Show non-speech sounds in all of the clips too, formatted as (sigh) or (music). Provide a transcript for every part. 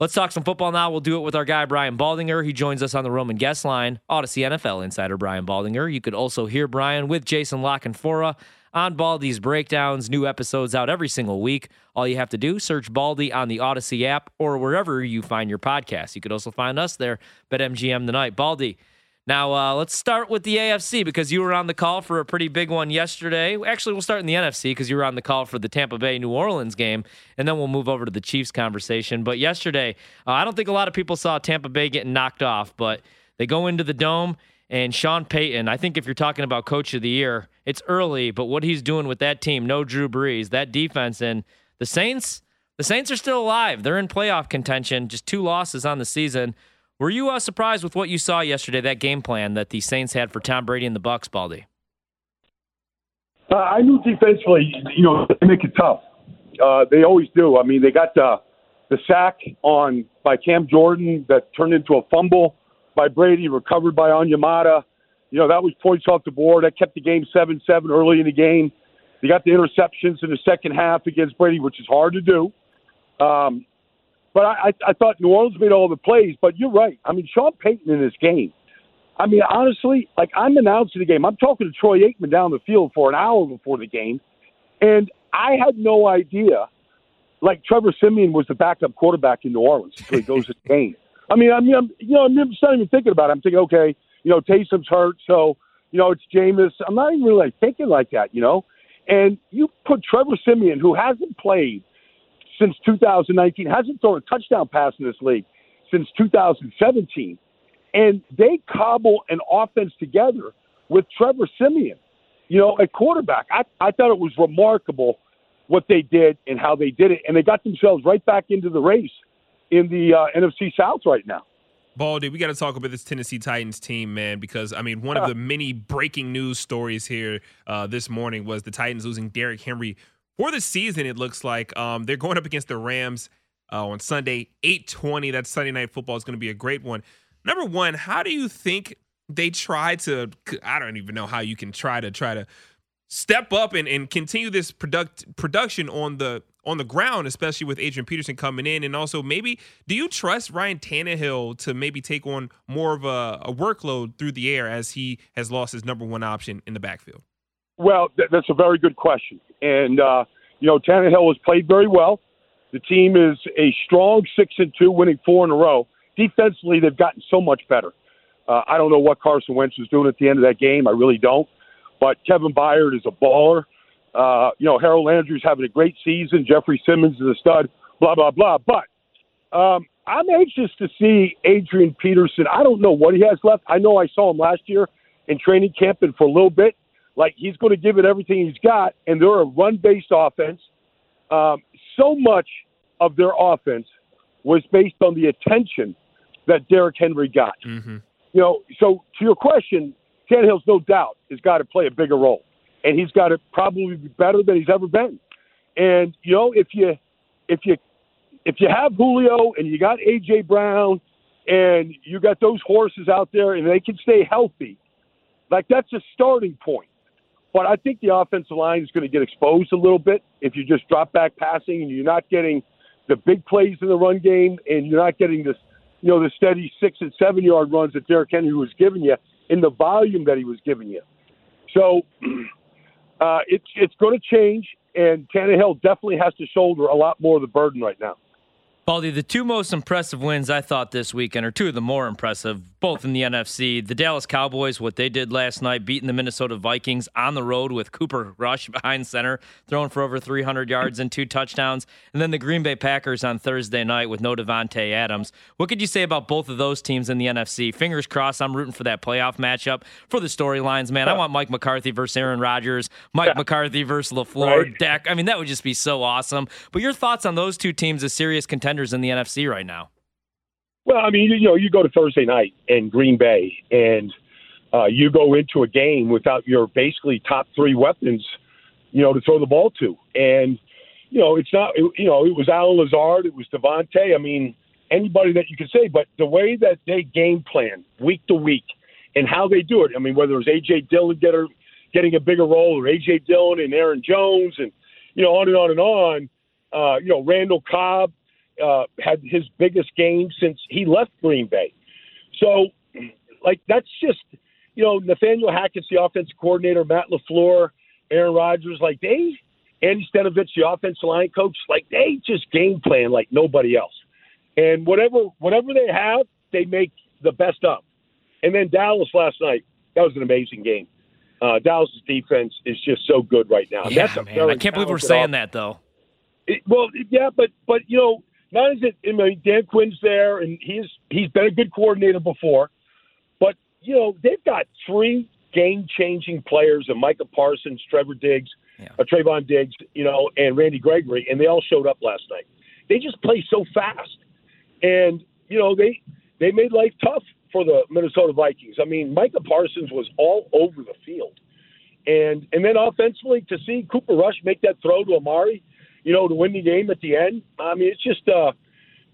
Let's talk some football now. We'll do it with our guy, Brian Baldinger. He joins us on the Roman guest line, Audacy NFL insider Brian Baldinger. You could also hear Brian with Jason La Canfora on Baldy's breakdowns. New episodes out every single week. All you have to do, search Baldy on the Audacy app or wherever you find your podcast. You could also find us there, BetMGM tonight. Baldy, now, uh, let's start with the AFC because you were on the call for a pretty big one yesterday. Actually, we'll start in the NFC because you were on the call for the Tampa Bay New Orleans game, and then we'll move over to the Chiefs conversation. But yesterday, uh, I don't think a lot of people saw Tampa Bay getting knocked off, but they go into the dome, and Sean Payton, I think if you're talking about coach of the year, it's early, but what he's doing with that team, no Drew Brees, that defense, and the Saints, the Saints are still alive. They're in playoff contention, just two losses on the season. Were you uh, surprised with what you saw yesterday, that game plan that the Saints had for Tom Brady and the Bucs, Baldy? Uh, I knew defensively, you know, they make it tough. Uh, they always do. I mean, they got the the sack on by Cam Jordan that turned into a fumble by Brady, recovered by Onyemata. You know, that was points off the board. That kept the game seven seven early in the game. They got the interceptions in the second half against Brady, which is hard to do. Um, but I, I I thought New Orleans made all the plays. But you're right. I mean, Sean Payton in this game. I mean, honestly, like I'm announcing the game. I'm talking to Troy Aikman down the field for an hour before the game, and I had no idea. Like Trevor Siemian was the backup quarterback in New Orleans until he (laughs) goes to the game. I mean, I mean, I'm, you know, I'm just not even thinking about it. I'm thinking, okay, you know, Taysom's hurt, so you know, it's Jameis. I'm not even really like, thinking like that, you know. And you put Trevor Siemian, who hasn't played since 2019, hasn't thrown a touchdown pass in this league since 2017. And they cobble an offense together with Trevor Siemian, you know, at quarterback. I, I thought it was remarkable what they did and how they did it. And they got themselves right back into the race in the uh, NFC South right now. Baldy, we got to talk about this Tennessee Titans team, man, because I mean, one of the many breaking news stories here uh, this morning was the Titans losing Derrick Henry for the season, it looks like um, they're going up against the Rams uh, on Sunday, 8:20. That Sunday night football is going to be a great one. Number one, how do you think they try to? I don't even know how you can try to try to step up and, and continue this product production on the on the ground, especially with Adrian Peterson coming in, and also maybe do you trust Ryan Tannehill to maybe take on more of a, a workload through the air as he has lost his number one option in the backfield? Well, th- that's a very good question. And, uh, you know, Tannehill has played very well. The team is a strong six and two, winning four in a row. Defensively, they've gotten so much better. Uh, I don't know what Carson Wentz was doing at the end of that game. I really don't. But Kevin Byard is a baller. Uh, you know, Harold Landry's having a great season. Jeffrey Simmons is a stud. Blah blah blah. But um, I'm anxious to see Adrian Peterson. I don't know what he has left. I know I saw him last year in training camp and for a little bit. Like he's going to give it everything he's got, and they're a run-based offense. Um, so much of their offense was based on the attention that Derrick Henry got. Mm-hmm. You know, so to your question, Tannehill's no doubt has got to play a bigger role, and he's got to probably be better than he's ever been. And you know, if you if you if you have Julio and you got AJ Brown and you got those horses out there and they can stay healthy, like that's a starting point. But I think the offensive line is going to get exposed a little bit if you just drop back passing and you're not getting the big plays in the run game and you're not getting this, you know, the steady six and seven yard runs that Derrick Henry was giving you in the volume that he was giving you. So (clears throat) uh, it's it's going to change, and Tannehill definitely has to shoulder a lot more of the burden right now. Baldy, the two most impressive wins I thought this weekend are two of the more impressive, both in the NFC. The Dallas Cowboys, what they did last night, beating the Minnesota Vikings on the road with Cooper Rush behind center, throwing for over 300 yards and two touchdowns. And then the Green Bay Packers on Thursday night with no Davante Adams. What could you say about both of those teams in the NFC? Fingers crossed, I'm rooting for that playoff matchup for the storylines, man. I want Mike McCarthy versus Aaron Rodgers, Mike. McCarthy versus LaFleur, right. Dak. I mean, that would just be so awesome. But your thoughts on those two teams as serious contenders? Contenders in the NFC right now? Well, I mean, you know, you go to Thursday night in Green Bay, and uh, you go into a game without your basically top three weapons, you know, to throw the ball to, and you know, it's not, you know, it was Allen Lazard, it was Davante. I mean, anybody that you could say, but the way that they game plan week to week and how they do it. I mean, whether it was AJ Dillon getting a bigger role, or AJ Dillon and Aaron Jones, and you know, on and on and on. Uh, you know, Randall Cobb uh, had his biggest game since he left Green Bay. So, like, that's just, you know, Nathaniel Hackett's the offensive coordinator, Matt LaFleur, Aaron Rodgers, like, they, Andy Stenavich, the offensive line coach, like, they just game plan like nobody else. And whatever whatever they have, they make the best of. And then Dallas last night, that was an amazing game. Uh, Dallas' defense is just so good right now. Yeah, man. I can't believe we're saying that though. It, well, yeah, but but you know, not as it. I mean, Dan Quinn's there, and he's he's been a good coordinator before. But you know, they've got three game-changing players: and Micah Parsons, Trevor Diggs, yeah. uh, Trevon Diggs, you know, and Randy Gregory, and they all showed up last night. They just play so fast, and you know they they made life tough for the Minnesota Vikings. I mean, Micah Parsons was all over the field. And and then offensively to see Cooper Rush make that throw to Amari, you know, to win the game at the end. I mean, it's just uh,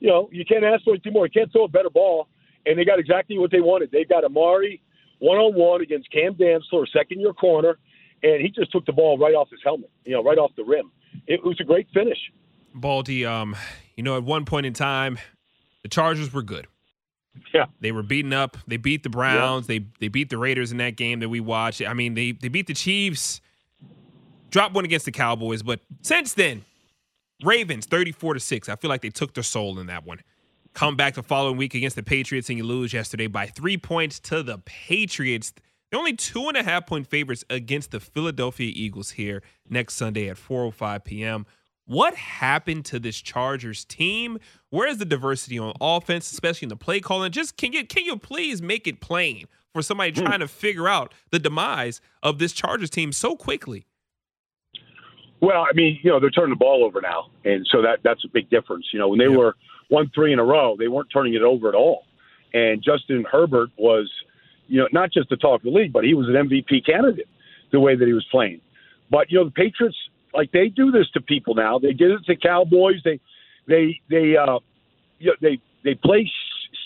you know, you can't ask for anything more. You can't throw a better ball. And they got exactly what they wanted. They got Amari one on one against Cam Dantzler, second year corner, and he just took the ball right off his helmet, you know, right off the rim. It was a great finish. Baldy, um, you know, at one point in time, the Chargers were good. Yeah. They were beaten up. They beat the Browns. Yeah. They they beat the Raiders in that game that we watched. I mean, they they beat the Chiefs. Dropped one against the Cowboys, but since then, Ravens 34 to 6. I feel like they took their soul in that one. Come back the following week against the Patriots and you lose yesterday by three points to the Patriots. They're only two and a half point favorites against the Philadelphia Eagles here next Sunday at 4:05 p.m. What happened to this Chargers team? Where is the diversity on offense, especially in the play calling? Just can you can you please make it plain for somebody mm. trying to figure out the demise of this Chargers team so quickly? Well, I mean, you know, they're turning the ball over now, and so that that's a big difference. You know, when they yeah. were one three in a row, they weren't turning it over at all. And Justin Herbert was, you know, not just the talk of the league, but he was an MVP candidate the way that he was playing. But you know, the Patriots like they do this to people now. They did it to Cowboys. They they they uh you know, they they play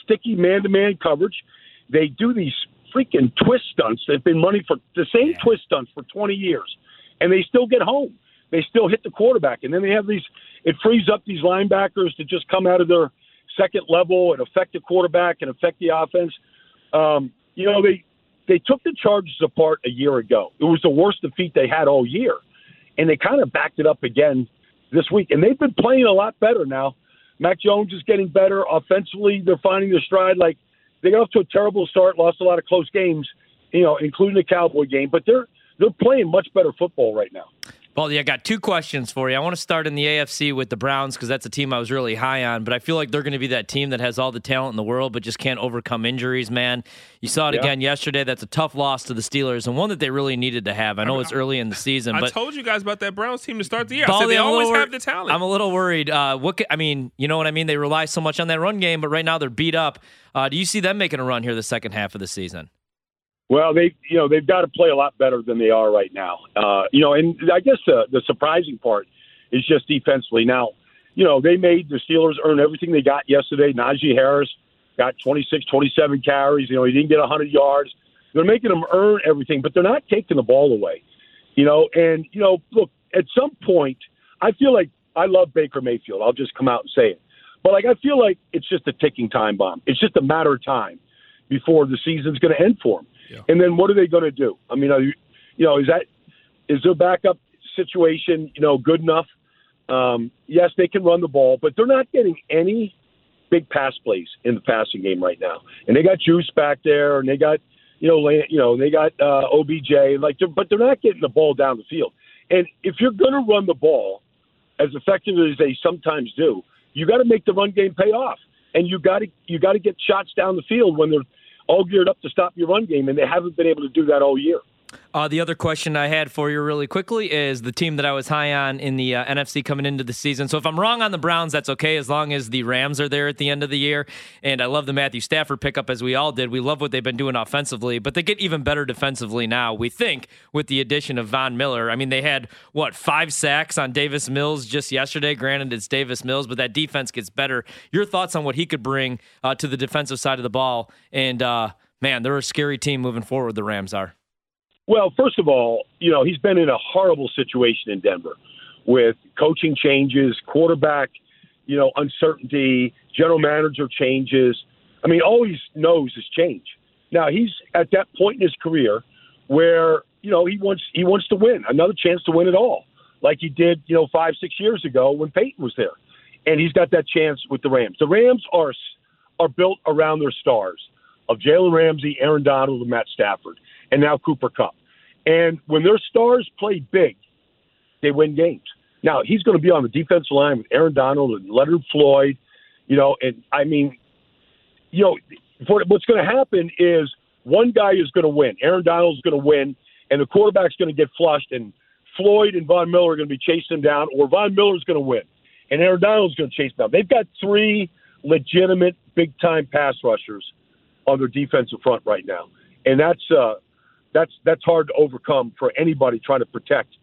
sticky man to man coverage. They do these freaking twist stunts. They've been running for the same yeah. twist stunts for 20 years, and they still get home. They still hit the quarterback, and then they have these. It frees up these linebackers to just come out of their second level and affect the quarterback and affect the offense. Um, you know, they they took the Chargers apart a year ago. It was the worst defeat they had all year and they kind of backed it up again this week. And they've been playing a lot better now. Mac Jones is getting better offensively. They're finding their stride. Like they got off to a terrible start, lost a lot of close games, you know, including the Cowboy game. But they're they're playing much better football right now. Baldy, I got two questions for you. I want to start in the AFC with the Browns because that's a team I was really high on, but I feel like they're going to be that team that has all the talent in the world but just can't overcome injuries, man. You saw it yeah. again yesterday. That's a tough loss to the Steelers and one that they really needed to have. I know I mean, it's early in the season, (laughs) I but told you guys about that Browns team to start the year. Baldy, I said they always wor- have the talent. I'm a little worried. Uh, what I mean, you know what I mean? They rely so much on that run game, but right now they're beat up. Uh, do you see them making a run here the second half of the season? Well, they you know they've got to play a lot better than they are right now. Uh, you know, and I guess the the surprising part is just defensively. Now, you know, they made the Steelers earn everything they got yesterday. Najee Harris got 26, 27 carries. You know, he didn't get 100 yards. They're making them earn everything, but they're not taking the ball away. You know, and you know, look, at some point, I feel like I love Baker Mayfield. I'll just come out and say it. But like I feel like it's just a ticking time bomb. It's just a matter of time before the season's going to end for him. And then what are they going to do? I mean, are you, you know, is that is their backup situation, you know, good enough? Um, yes, they can run the ball, but they're not getting any big pass plays in the passing game right now. And they got Juice back there, and they got, you know, you know, they got uh, OBJ, like, they're, but they're not getting the ball down the field. And if you're going to run the ball as effectively as they sometimes do, you got to make the run game pay off, and you got to you got to get shots down the field when they're all geared up to stop your run game, and they haven't been able to do that all year. Uh, the other question I had for you really quickly is the team that I was high on in the uh, NFC coming into the season. So if I'm wrong on the Browns, that's okay as long as the Rams are there at the end of the year. And I love the Matthew Stafford pickup as we all did. We love what they've been doing offensively, but they get even better defensively now, we think, with the addition of Von Miller. I mean, they had, what, five sacks on Davis Mills just yesterday. Granted, it's Davis Mills, but that defense gets better. Your thoughts on what he could bring uh, to the defensive side of the ball and, uh, man, they're a scary team moving forward. The Rams are. Well, first of all, you know he's been in a horrible situation in Denver with coaching changes, quarterback, you know, uncertainty, general manager changes. I mean, all he knows is change. Now he's at that point in his career where you know he wants he wants to win another chance to win it all, like he did you know five six years ago when Peyton was there, and he's got that chance with the Rams. The Rams are are built around their stars of Jalen Ramsey, Aaron Donald, and Matt Stafford, and now Cooper Kupp. And when their stars play big, they win games. Now he's going to be on the defensive line with Aaron Donald and Leonard Floyd, you know, and I mean, you know, what's going to happen is one guy is going to win. Aaron Donald is going to win, and the quarterback's going to get flushed, and Floyd and Von Miller are going to be chasing him down, or Von Miller is going to win, and Aaron Donald is going to chase them down. They've got three legitimate big time pass rushers on their defensive front right now, and that's uh, that's that's hard to overcome for anybody trying to protect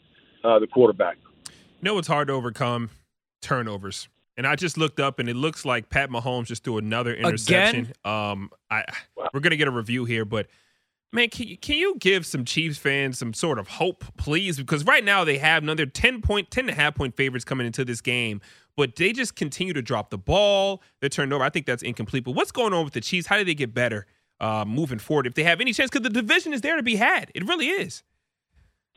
uh, the quarterback. You know what's hard to overcome? Turnovers. And I just looked up, and it looks like Pat Mahomes just threw another interception. Again? Um, I we're gonna get a review here, but man, can you, can you give some Chiefs fans some sort of hope, please? Because right now they have another 10 point, 10 and a half point favorites coming into this game, but they just continue to drop the ball. They're turned over. I think that's incomplete. But what's going on with the Chiefs? How do they get better uh, moving forward if they have any chance? Because the division is there to be had. It really is.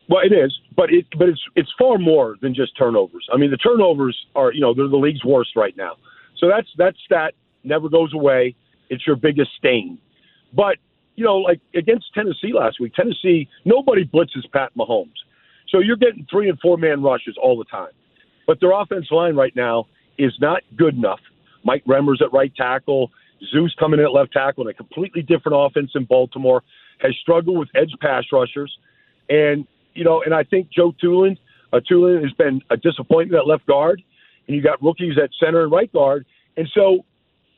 Well, it is, but it but it's it's far more than just turnovers. I mean, the turnovers are you know they're the league's worst right now. So that's that stat never goes away. It's your biggest stain. But you know, like against Tennessee last week, Tennessee nobody blitzes Pat Mahomes, so you're getting three and four man rushes all the time. But their offensive line right now is not good enough. Mike Remmers at right tackle, Zeus coming in at left tackle, and a completely different offense in Baltimore has struggled with edge pass rushers, and you know, and I think Joe Thuney, uh, Thuney has been a disappointment at left guard, and you got rookies at center and right guard, and so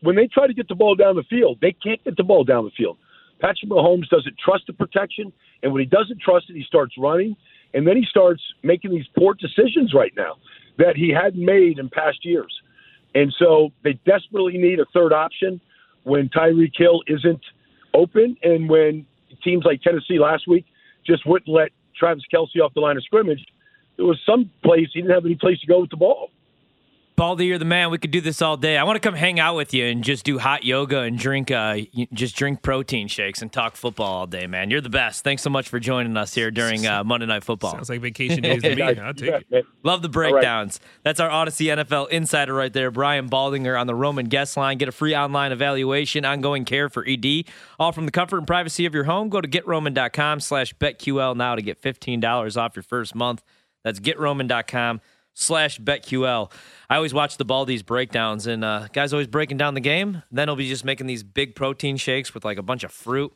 when they try to get the ball down the field, they can't get the ball down the field. Patrick Mahomes doesn't trust the protection, and when he doesn't trust it, he starts running, and then he starts making these poor decisions right now that he hadn't made in past years. And so they desperately need a third option when Tyreek Hill isn't open, and when teams like Tennessee last week just wouldn't let Travis Kelce off the line of scrimmage, there was some place he didn't have any place to go with the ball. Baldy, you're the man. We could do this all day. I want to come hang out with you and just do hot yoga and drink, uh, just drink protein shakes and talk football all day, man. You're the best. Thanks so much for joining us here during uh, (laughs) Monday Night Football. Sounds like vacation days to (laughs) me. I'll take it. Love the breakdowns. That's our Audacy NFL insider right there, Brian Baldinger on the Roman guest line. Get a free online evaluation, ongoing care for ED, all from the comfort and privacy of your home. Go to getroman.com slash betql now to get $15 off your first month. That's getroman.com slash betql. I always watch the Baldies breakdowns, and uh, guys always breaking down the game. Then he'll be just making these big protein shakes with like a bunch of fruit.